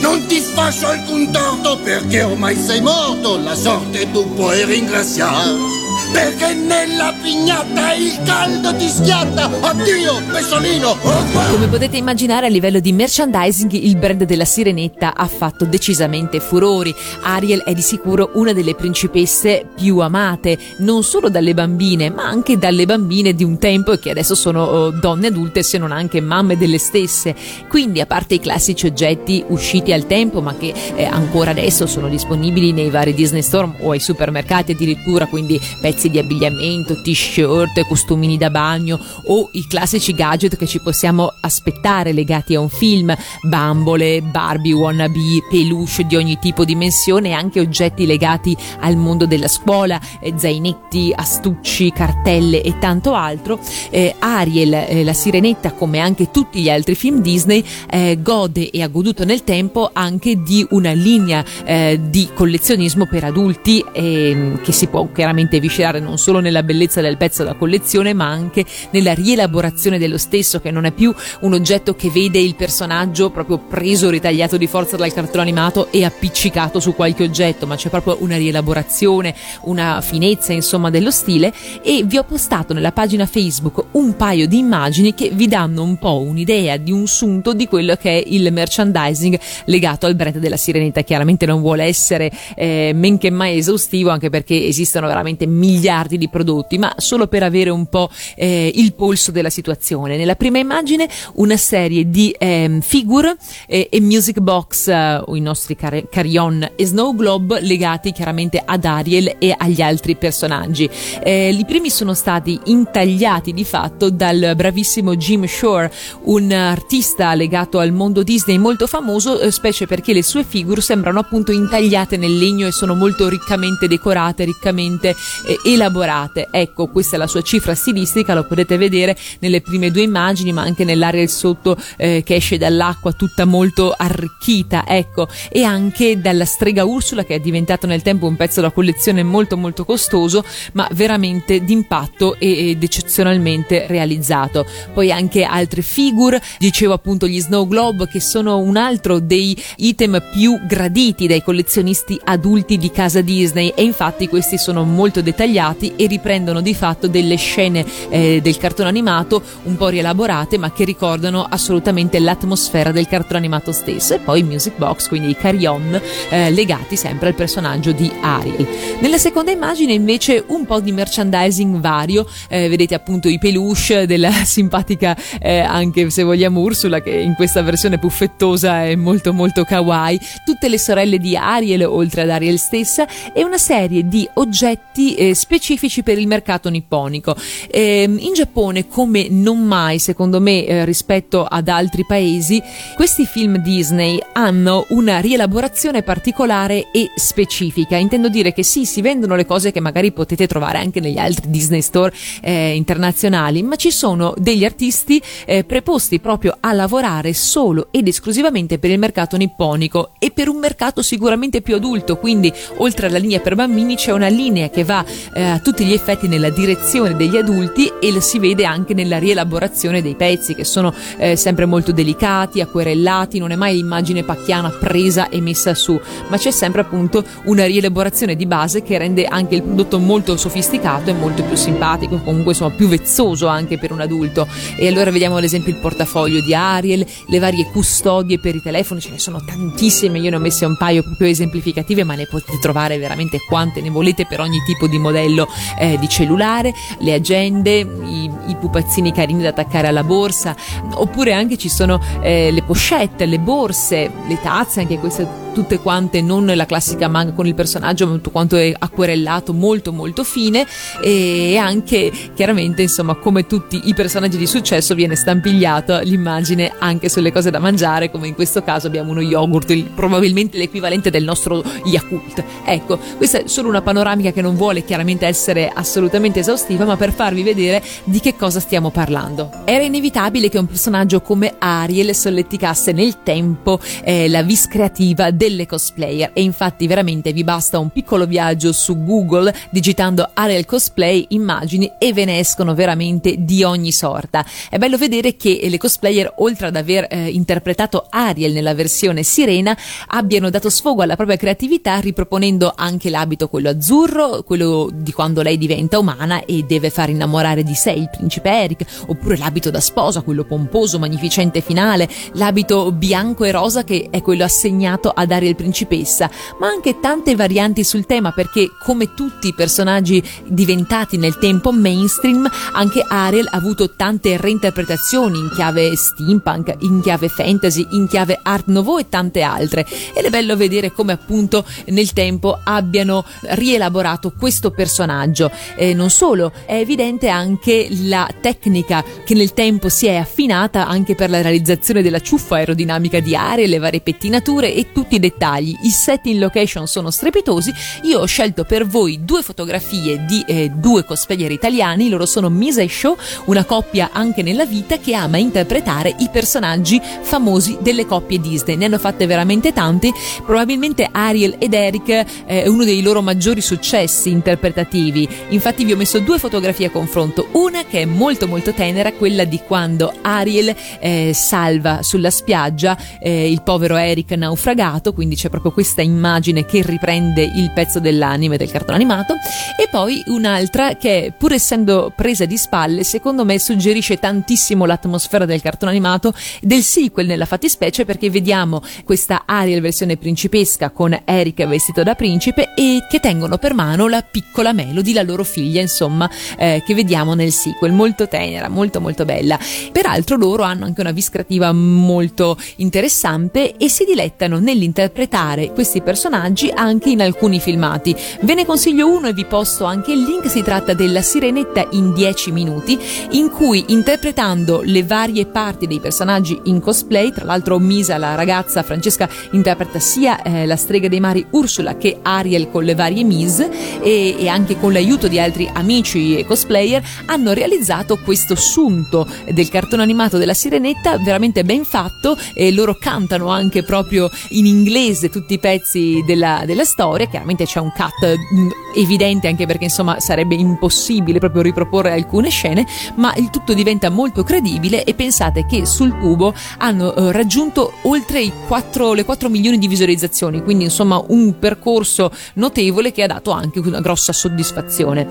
[SPEAKER 7] Non ti faccio alcun torto perché ormai sei morto, la sorte tu puoi ringraziare. Perché nella pignata il caldo ti schiatta, addio, revoir.
[SPEAKER 1] Come potete immaginare a livello di merchandising il brand della Sirenetta ha fatto decisamente furori. Ariel è di sicuro una delle principesse più amate, non solo dalle bambine, ma anche dalle bambine di un tempo che adesso sono oh, donne adulte se non anche mamme delle stesse. Quindi a parte i classici oggetti usciti al tempo ma che eh, ancora adesso sono disponibili nei vari Disney Store o ai supermercati addirittura, quindi pezzi di abbigliamento, t-shirt, costumini da bagno o i classici gadget che ci possiamo aspettare legati a un film, bambole, Barbie, wannabe, peluche di ogni tipo dimensione e anche oggetti legati al mondo della scuola, eh, zainetti, astucci, cartelle e tanto altro. Eh, Ariel, eh, la sirenetta, come anche tutti gli altri film Disney, eh, gode e ha goduto nel tempo anche di una linea eh, di collezionismo per adulti ehm, che si può chiaramente viscerare non solo nella bellezza del pezzo da collezione ma anche nella rielaborazione dello stesso che non è più un oggetto che vede il personaggio proprio preso, ritagliato di forza dal cartone animato e appiccicato su qualche oggetto ma c'è proprio una rielaborazione, una finezza insomma dello stile. E vi ho postato nella pagina Facebook un paio di immagini che vi danno un po' un'idea di un sunto di quello che è il merchandising legato al brand della Sirenetta. Chiaramente non vuole essere eh, men che mai esaustivo anche perché esistono veramente miliardi di prodotti, ma solo per avere un po' eh, il polso della situazione. Nella prima immagine una serie di ehm, figure eh, e music box, eh, i nostri car- carillon e snow globe legati chiaramente ad Ariel e agli altri personaggi. Eh, I primi sono stati intagliati di fatto dal bravissimo Jim Shore, un artista legato al mondo Disney molto famoso, eh, specie perché le sue figure sembrano appunto intagliate nel legno e sono molto riccamente decorate, riccamente eh, elaborate. Ecco, questa è la sua cifra stilistica, lo potete vedere nelle prime due immagini, ma anche nell'area del sotto eh, che esce dall'acqua tutta molto arricchita, ecco, e anche dalla strega Ursula che è diventato nel tempo un pezzo da collezione molto molto costoso, ma veramente d'impatto ed eccezionalmente realizzato. Poi anche altre figure, dicevo appunto gli Snow Globe che sono un altro dei item più graditi dai collezionisti adulti di casa Disney e infatti questi sono molto dettagliati e riprendono di fatto delle scene eh, del cartone animato un po' rielaborate ma che ricordano assolutamente l'atmosfera del cartone animato stesso. E poi music box quindi i carry-on eh, legati sempre al personaggio di Ariel. Nella seconda immagine invece un po' di merchandising vario, eh, vedete appunto i peluche della *laughs* simpatica eh, anche se vogliamo Ursula che in questa versione puffettosa è molto molto kawaii, tutte le sorelle di Ariel oltre ad Ariel stessa e una serie di oggetti eh, specifici per il mercato nipponico. Ehm, in Giappone come non mai secondo me eh, rispetto ad altri paesi questi film Disney hanno una rielaborazione particolare e specifica, intendo dire che sì si vendono le cose che magari potete trovare anche negli altri Disney Store eh, internazionali, ma ci sono degli artisti eh, preposti proprio a lavorare solo ed esclusivamente per il mercato nipponico e per un mercato sicuramente più adulto, quindi oltre alla linea per bambini c'è una linea che va eh, a tutti gli effetti nella direzione degli adulti e lo si vede anche nella rielaborazione dei pezzi che sono eh, sempre molto delicati, acquerellati, non è mai l'immagine pacchiana presa e messa su, ma c'è sempre appunto una rielaborazione di base che rende anche il prodotto molto sofisticato e molto più simpatico, comunque insomma più vezzoso anche per un adulto. E allora vediamo ad esempio il portafoglio di Ariel, le varie custodie per i telefoni, ce ne sono tantissime, io ne ho messe un paio proprio esemplificative, ma ne potete trovare veramente quante ne volete per ogni tipo di modello eh, di cellulare, le agende, i, i, pupazzini carini da attaccare alla borsa, oppure anche ci sono eh, le pochette, le borse, le tazze, anche queste tutte quante non la classica manga con il personaggio ma tutto quanto è acquerellato molto molto fine. E anche chiaramente insomma come tutti i personaggi di successo viene stampigliata l'immagine anche sulle cose da mangiare come in questo caso abbiamo uno yogurt il, probabilmente l'equivalente del nostro Yakult. Ecco questa è solo una panoramica che non vuole chiaramente essere assolutamente esaustiva ma per farvi vedere di che cosa stiamo parlando. Era inevitabile che un personaggio come Ariel solleticasse nel tempo eh, la vis creativa del delle cosplayer e infatti veramente vi basta un piccolo viaggio su Google digitando Ariel cosplay immagini e ve ne escono veramente di ogni sorta. È bello vedere che le cosplayer oltre ad aver eh, interpretato Ariel nella versione sirena abbiano dato sfogo alla propria creatività riproponendo anche l'abito quello azzurro, quello di quando lei diventa umana e deve far innamorare di sé il principe Eric, oppure l'abito da sposa, quello pomposo, magnificente finale, l'abito bianco e rosa che è quello assegnato ad Ariel principessa, ma anche tante varianti sul tema perché come tutti i personaggi diventati nel tempo mainstream, anche Ariel ha avuto tante reinterpretazioni in chiave steampunk, in chiave fantasy, in chiave art nouveau e tante altre. Ed è bello vedere come appunto nel tempo abbiano rielaborato questo personaggio. E non solo, è evidente anche la tecnica che nel tempo si è affinata anche per la realizzazione della ciuffa aerodinamica di Ariel, le varie pettinature e tutti i dettagli. I set in location sono strepitosi. Io ho scelto per voi due fotografie di eh, due cosplayer italiani. Loro sono Misa e Show, una coppia anche nella vita che ama interpretare i personaggi famosi delle coppie Disney. Ne hanno fatte veramente tanti. Probabilmente Ariel ed Eric eh, è uno dei loro maggiori successi interpretativi. Infatti vi ho messo due fotografie a confronto. Una che è molto molto tenera, quella di quando Ariel eh, salva sulla spiaggia eh, il povero Eric naufragato quindi c'è proprio questa immagine che riprende il pezzo dell'anime del cartone animato. E poi un'altra che pur essendo presa di spalle secondo me suggerisce tantissimo l'atmosfera del cartone animato del sequel nella fattispecie perché vediamo questa Ariel versione principesca con Eric vestito da principe e che tengono per mano la piccola Melody la loro figlia insomma eh, che vediamo nel sequel. Molto tenera molto molto bella. Peraltro loro hanno anche una vis creativa molto interessante e si dilettano nell'interpretazione interpretare questi personaggi anche in alcuni filmati. Ve ne consiglio uno e vi posto anche il link, si tratta della Sirenetta in 10 minuti, in cui interpretando le varie parti dei personaggi in cosplay, tra l'altro Misa, la ragazza Francesca, interpreta sia eh, la strega dei mari Ursula che Ariel con le varie Mise e, e anche con l'aiuto di altri amici e cosplayer hanno realizzato questo sunto del cartone animato della Sirenetta veramente ben fatto e loro cantano anche proprio in inglese tutti i pezzi della, della storia, chiaramente c'è un cut mh, evidente anche perché insomma sarebbe impossibile proprio riproporre alcune scene, ma il tutto diventa molto credibile e pensate che sul tubo hanno eh, raggiunto oltre i 4, le 4 milioni di visualizzazioni, quindi insomma un percorso notevole che ha dato anche una grossa soddisfazione.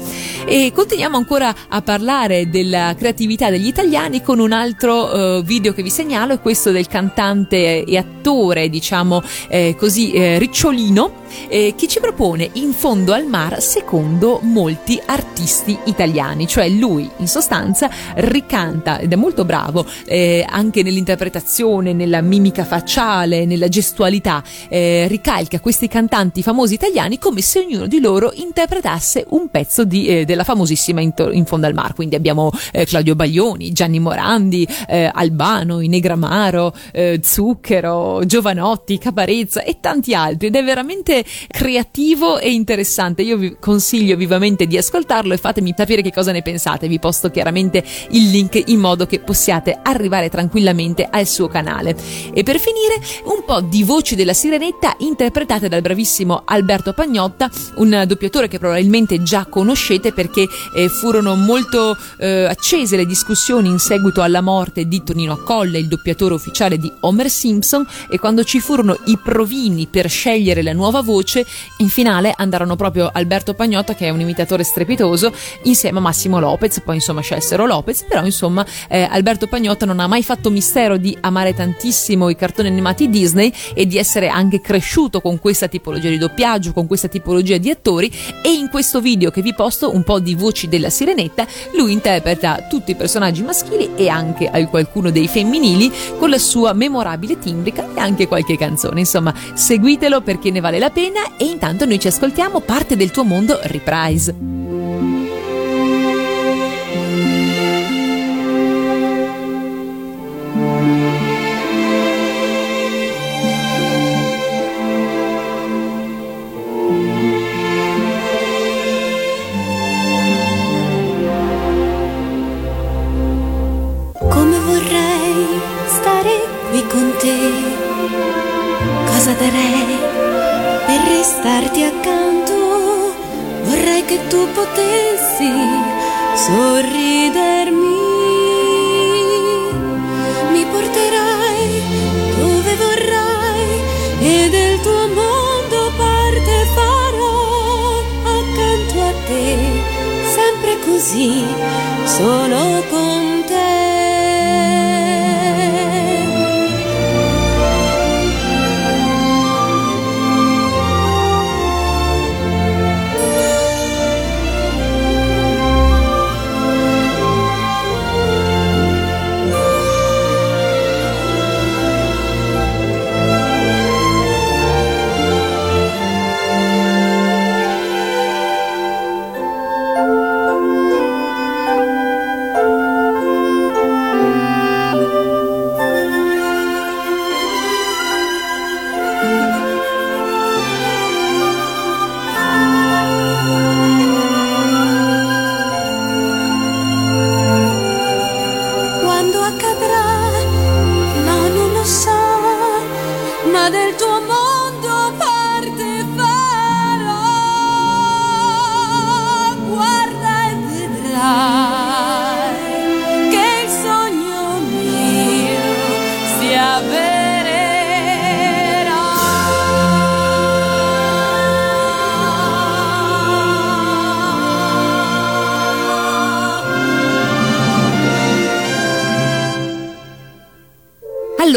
[SPEAKER 1] E continuiamo ancora a parlare della creatività degli italiani con un altro eh, video che vi segnalo, è questo del cantante e attore, diciamo eh, così, eh, Ricciolino, eh, che ci propone In fondo al mar secondo molti artisti italiani, cioè lui in sostanza ricanta ed è molto bravo eh, anche nell'interpretazione, nella mimica facciale, nella gestualità, eh, ricalca questi cantanti famosi italiani come se ognuno di loro interpretasse un pezzo di, eh, della famosissima in, in, fondo al mar, quindi abbiamo Claudio Baglioni, Gianni Morandi, Albano, Inegramaro, Zucchero, Giovanotti, Caparezza e tanti altri ed è veramente creativo e interessante. Io vi consiglio vivamente di ascoltarlo e fatemi sapere che cosa ne pensate. Vi posto chiaramente il link in modo che possiate arrivare tranquillamente al suo canale. E per finire, un po' di voci della sirenetta interpretate dal bravissimo Alberto Pagnotta, un doppiatore che probabilmente già conoscete perché eh, furono molto eh, accese le discussioni in seguito alla morte di Tonino Accolle, il doppiatore ufficiale di Homer Simpson, e quando ci furono i provini per scegliere la nuova voce, in finale andarono proprio Alberto Pagnotta, che è un imitatore strepitoso, insieme a Massimo Lopez, poi insomma scelsero Lopez, però insomma eh, Alberto Pagnotta non ha mai fatto mistero di amare tantissimo i cartoni animati Disney e di essere anche cresciuto con questa tipologia di doppiaggio, con questa tipologia di attori e in questo video che vi posto un po' di voci della sirenetta, lui interpreta tutti i personaggi maschili e anche qualcuno dei femminili con la sua memorabile timbrica e anche qualche canzone. Insomma, seguitelo perché ne vale la pena e intanto noi ci ascoltiamo parte del tuo mondo reprise.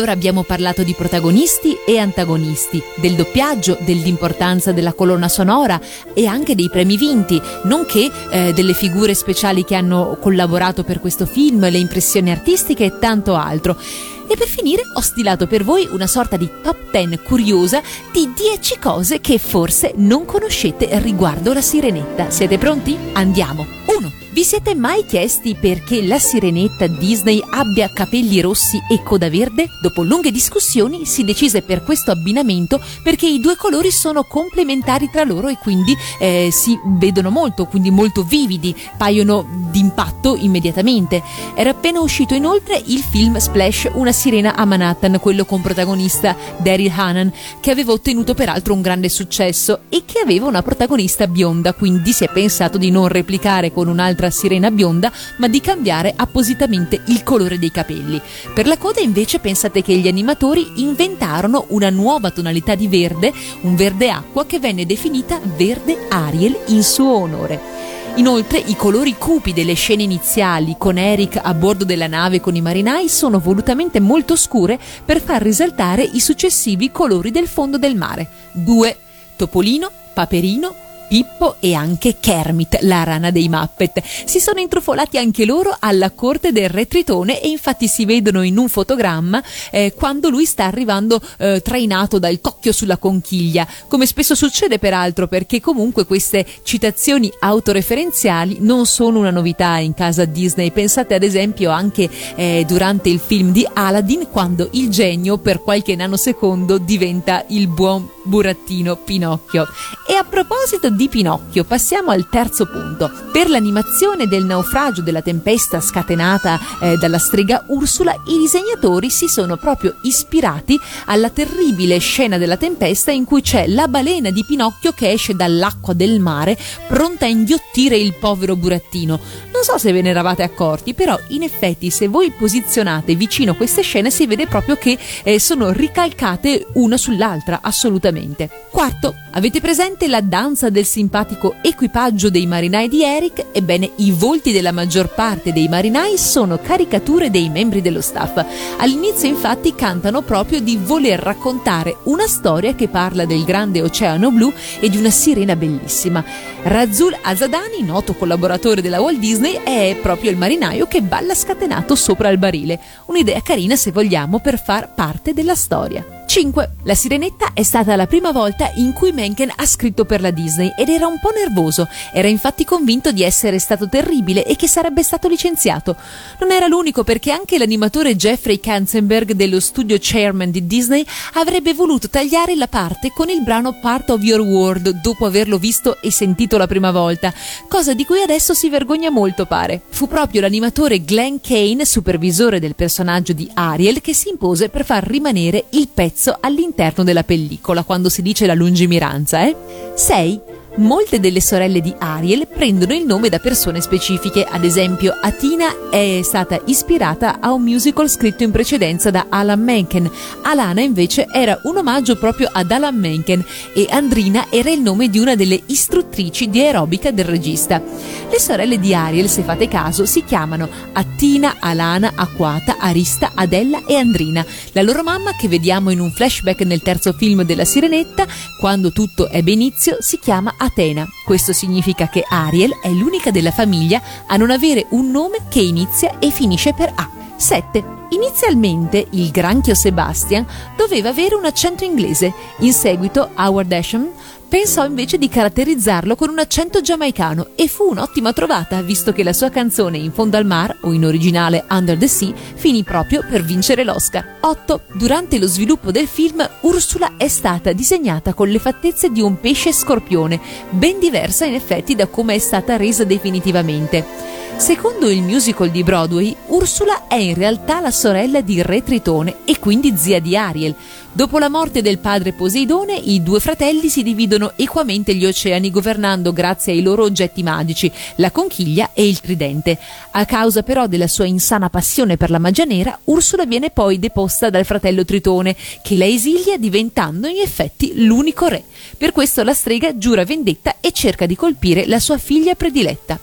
[SPEAKER 1] Allora abbiamo parlato di protagonisti e antagonisti, del doppiaggio, dell'importanza della colonna sonora e anche dei premi vinti, nonché eh, delle figure speciali che hanno collaborato per questo film, le impressioni artistiche e tanto altro. E per finire ho stilato per voi una sorta di top 10 curiosa di 10 cose che forse non conoscete riguardo la sirenetta. Siete pronti? Andiamo! 1. Vi siete mai chiesti perché la sirenetta Disney abbia capelli rossi e coda verde? Dopo lunghe discussioni si decise per questo abbinamento perché i due colori sono complementari tra loro e quindi eh, si vedono molto, quindi molto vividi, paiono d'impatto immediatamente. Era appena uscito inoltre il film Splash, una sirena a Manhattan, quello con protagonista Daryl Hanan, che aveva ottenuto peraltro un grande successo e che aveva una protagonista bionda, quindi si è pensato di non replicare con un'altra sirena bionda, ma di cambiare appositamente il colore dei capelli. Per la coda invece pensate che gli animatori inventarono una nuova tonalità di verde, un verde acqua che venne definita verde Ariel in suo onore. Inoltre i colori cupi delle scene iniziali con Eric a bordo della nave con i marinai sono volutamente molto scure per far risaltare i successivi colori del fondo del mare. 2. Topolino, Paperino, Pippo e anche Kermit, la rana dei Muppet. Si sono intrufolati anche loro alla corte del re Tritone e infatti si vedono in un fotogramma eh, quando lui sta arrivando eh, trainato dal cocchio sulla conchiglia, come spesso succede peraltro perché comunque queste citazioni autoreferenziali non sono una novità in casa Disney. Pensate ad esempio anche eh, durante il film di Aladdin quando il genio per qualche nanosecondo diventa il buon burattino Pinocchio. E a proposito di Pinocchio, passiamo al terzo punto. Per l'animazione del naufragio della tempesta scatenata eh, dalla strega Ursula, i disegnatori si sono proprio ispirati alla terribile scena della tempesta in cui c'è la balena di Pinocchio che esce dall'acqua del mare pronta a inghiottire il povero burattino. Non so se ve ne eravate accorti, però in effetti se voi posizionate vicino queste scene si vede proprio che eh, sono ricalcate una sull'altra, assolutamente. Quarto, avete presente la danza del simpatico equipaggio dei marinai di Eric? Ebbene, i volti della maggior parte dei marinai sono caricature dei membri dello staff. All'inizio infatti cantano proprio di voler raccontare una storia che parla del grande oceano blu e di una sirena bellissima. Razul Azadani, noto collaboratore della Walt Disney, è proprio il marinaio che balla scatenato sopra il barile. Un'idea carina se vogliamo per far parte della storia. 5. La Sirenetta è stata la prima volta in cui Mencken ha scritto per la Disney ed era un po' nervoso. Era infatti convinto di essere stato terribile e che sarebbe stato licenziato. Non era l'unico perché anche l'animatore Jeffrey Katzenberg dello studio chairman di Disney avrebbe voluto tagliare la parte con il brano Part of Your World dopo averlo visto e sentito la prima volta, cosa di cui adesso si vergogna molto pare. Fu proprio l'animatore Glenn Kane, supervisore del personaggio di Ariel, che si impose per far rimanere il pezzo all'interno della pellicola quando si dice la lungimiranza, eh? 6. Molte delle sorelle di Ariel prendono il nome da persone specifiche, ad esempio Atina è stata ispirata a un musical scritto in precedenza da Alan Menken, Alana invece era un omaggio proprio ad Alan Menken e Andrina era il nome di una delle istruttrici di aerobica del regista. Le sorelle di Ariel, se fate caso, si chiamano Attina, Alana, Aquata, Arista, Adella e Andrina. La loro mamma, che vediamo in un flashback nel terzo film della Sirenetta, quando tutto ebbe inizio, si chiama Atena. Questo significa che Ariel è l'unica della famiglia a non avere un nome che inizia e finisce per A. 7. Inizialmente il granchio Sebastian doveva avere un accento inglese, in seguito Howard Asham pensò invece di caratterizzarlo con un accento giamaicano e fu un'ottima trovata visto che la sua canzone In fondo al mar o in originale Under the Sea finì proprio per vincere l'Oscar. 8. Durante lo sviluppo del film Ursula è stata disegnata con le fattezze di un pesce scorpione, ben diversa in effetti da come è stata resa definitivamente. Secondo il musical di Broadway, Ursula è in realtà la sorella di Re Tritone e quindi zia di Ariel. Dopo la morte del padre Poseidone, i due fratelli si dividono equamente gli oceani governando grazie ai loro oggetti magici, la conchiglia e il tridente. A causa però della sua insana passione per la magia nera, Ursula viene poi deposta dal fratello Tritone, che la esilia diventando in effetti l'unico re. Per questo la strega giura vendetta e cerca di colpire la sua figlia prediletta.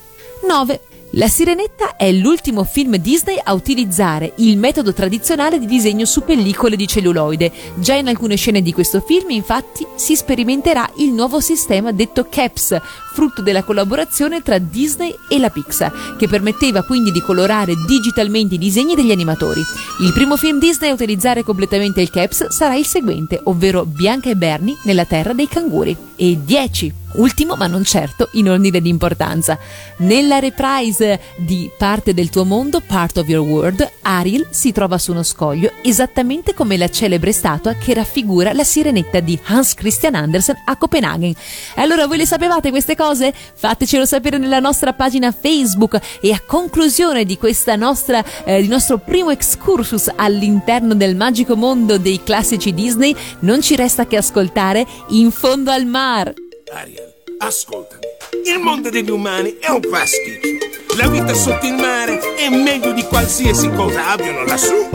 [SPEAKER 1] 9. La Sirenetta è l'ultimo film Disney a utilizzare il metodo tradizionale di disegno su pellicole di celluloide. Già in alcune scene di questo film, infatti, si sperimenterà il nuovo sistema detto CAPS, frutto della collaborazione tra Disney e la Pixar, che permetteva quindi di colorare digitalmente i disegni degli animatori. Il primo film Disney a utilizzare completamente il caps sarà il seguente, ovvero Bianca e Bernie nella terra dei canguri. E 10 Ultimo, ma non certo, in ordine di importanza. Nella reprise di Parte del tuo mondo, Part of Your World, Ariel si trova su uno scoglio, esattamente come la celebre statua che raffigura la sirenetta di Hans Christian Andersen a Copenaghen. Allora, voi le sapevate queste cose? Fatecelo sapere nella nostra pagina Facebook e a conclusione di questa nostra, eh, di nostro primo excursus all'interno del magico mondo dei classici Disney, non ci resta che ascoltare In fondo al mar.
[SPEAKER 8] Ariel, ascoltami. Il mondo degli umani è un pasticcio. La vita sotto il mare è meglio di qualsiasi cosa abbiano lassù.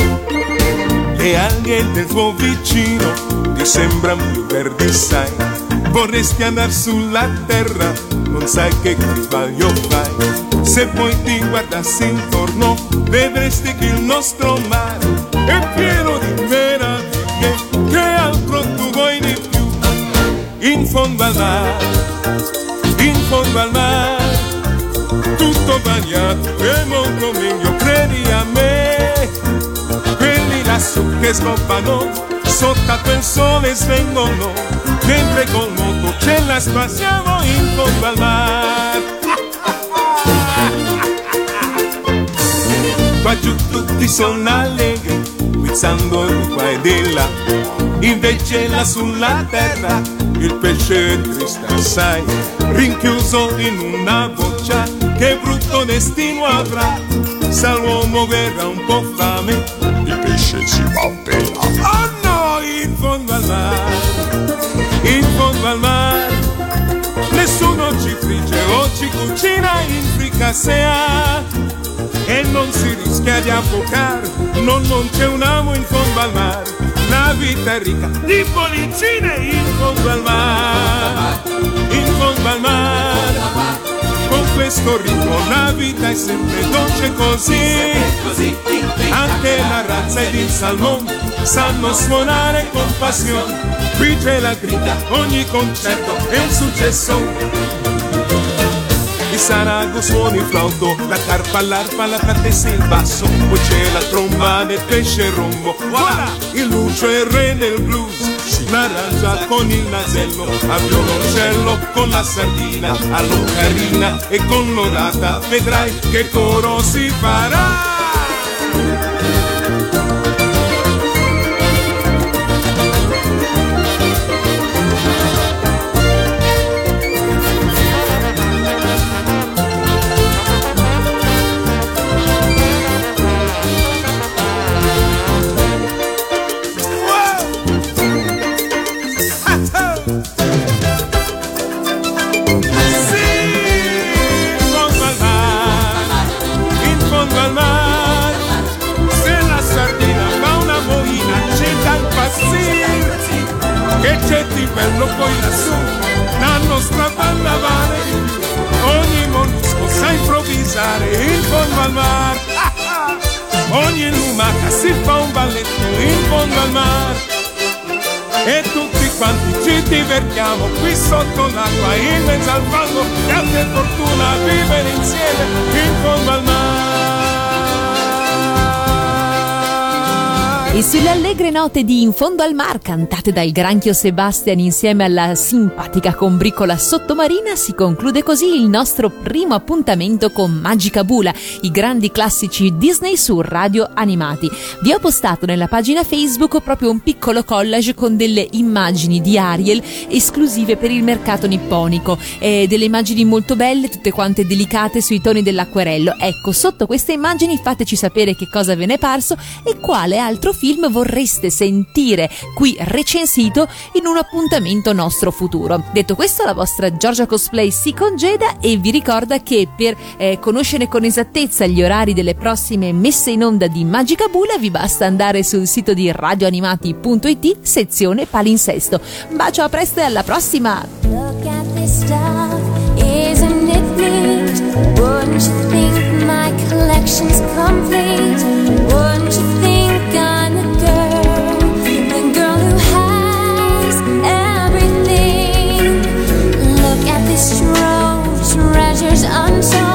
[SPEAKER 6] Le alghe del tuo vicino ti sembrano più verdi, sai. Vorresti andare sulla terra, non sai che sbaglio fai. Se poi ti guardassi intorno, vedresti che il nostro mare è pieno di meraviglie. Che altro tu vuoi di più? In fondo al mare, in fondo al mare, tutto bagnato è molto meglio, credi a me. Quelli lassù che scoppano, sotto a quel sole svengono, mentre col moto ce la in fondo al mare. Qua giù tutti sono allegri, guizzando di qua e là, invece là sulla terra il pesce è triste assai, rinchiuso in una boccia, che brutto destino avrà, se l'uomo verrà un po' fame, il pesce si va no, in fondo al mare, in fondo al mare, nessuno ci frigge o ci cucina in fricassea e non si rischia di affocare, non, non c'è un amo in fondo al mare, la vita è ricca di bollicine in fondo al mare, in fondo al mare, questo ritmo la vita è sempre dolce così, anche la razza ed il salmone sanno suonare con passione, qui c'è la grida, ogni concerto è un successo. Il sarago suona il flauto, la carpa, l'arpa, la trattessa e il basso, poi c'è la tromba del pesce rombo, voilà! Il lucio è il re del blues, l'arrangia con il nasello, a violoncello con la sardina, all'ocarina e con l'orata, vedrai che coro si farà! Lumaca si fa un balletto in fondo al mare. E tutti quanti ci divertiamo qui sotto l'acqua in mezzo al fango grande fortuna vivere insieme in fondo al mare
[SPEAKER 1] E sulle allegre note di In fondo al mar, cantate dal granchio Sebastian insieme alla simpatica combricola sottomarina, si conclude così il nostro primo appuntamento con Magica Bula, i grandi classici Disney su radio animati. Vi ho postato nella pagina Facebook proprio un piccolo collage con delle immagini di Ariel esclusive per il mercato nipponico, e delle immagini molto belle, tutte quante delicate sui toni dell'acquerello. Ecco, sotto queste immagini fateci sapere che cosa ve ne è parso e quale altro film vorreste sentire qui recensito in un appuntamento nostro futuro. Detto questo, la vostra Giorgia Cosplay si congeda e vi ricorda che per eh, conoscere con esattezza gli orari delle prossime messe in onda di Magica Bula vi basta andare sul sito di radioanimati.it sezione palinsesto. Bacio, a presto e alla prossima!
[SPEAKER 9] Collection's complete? Wouldn't you think
[SPEAKER 2] answer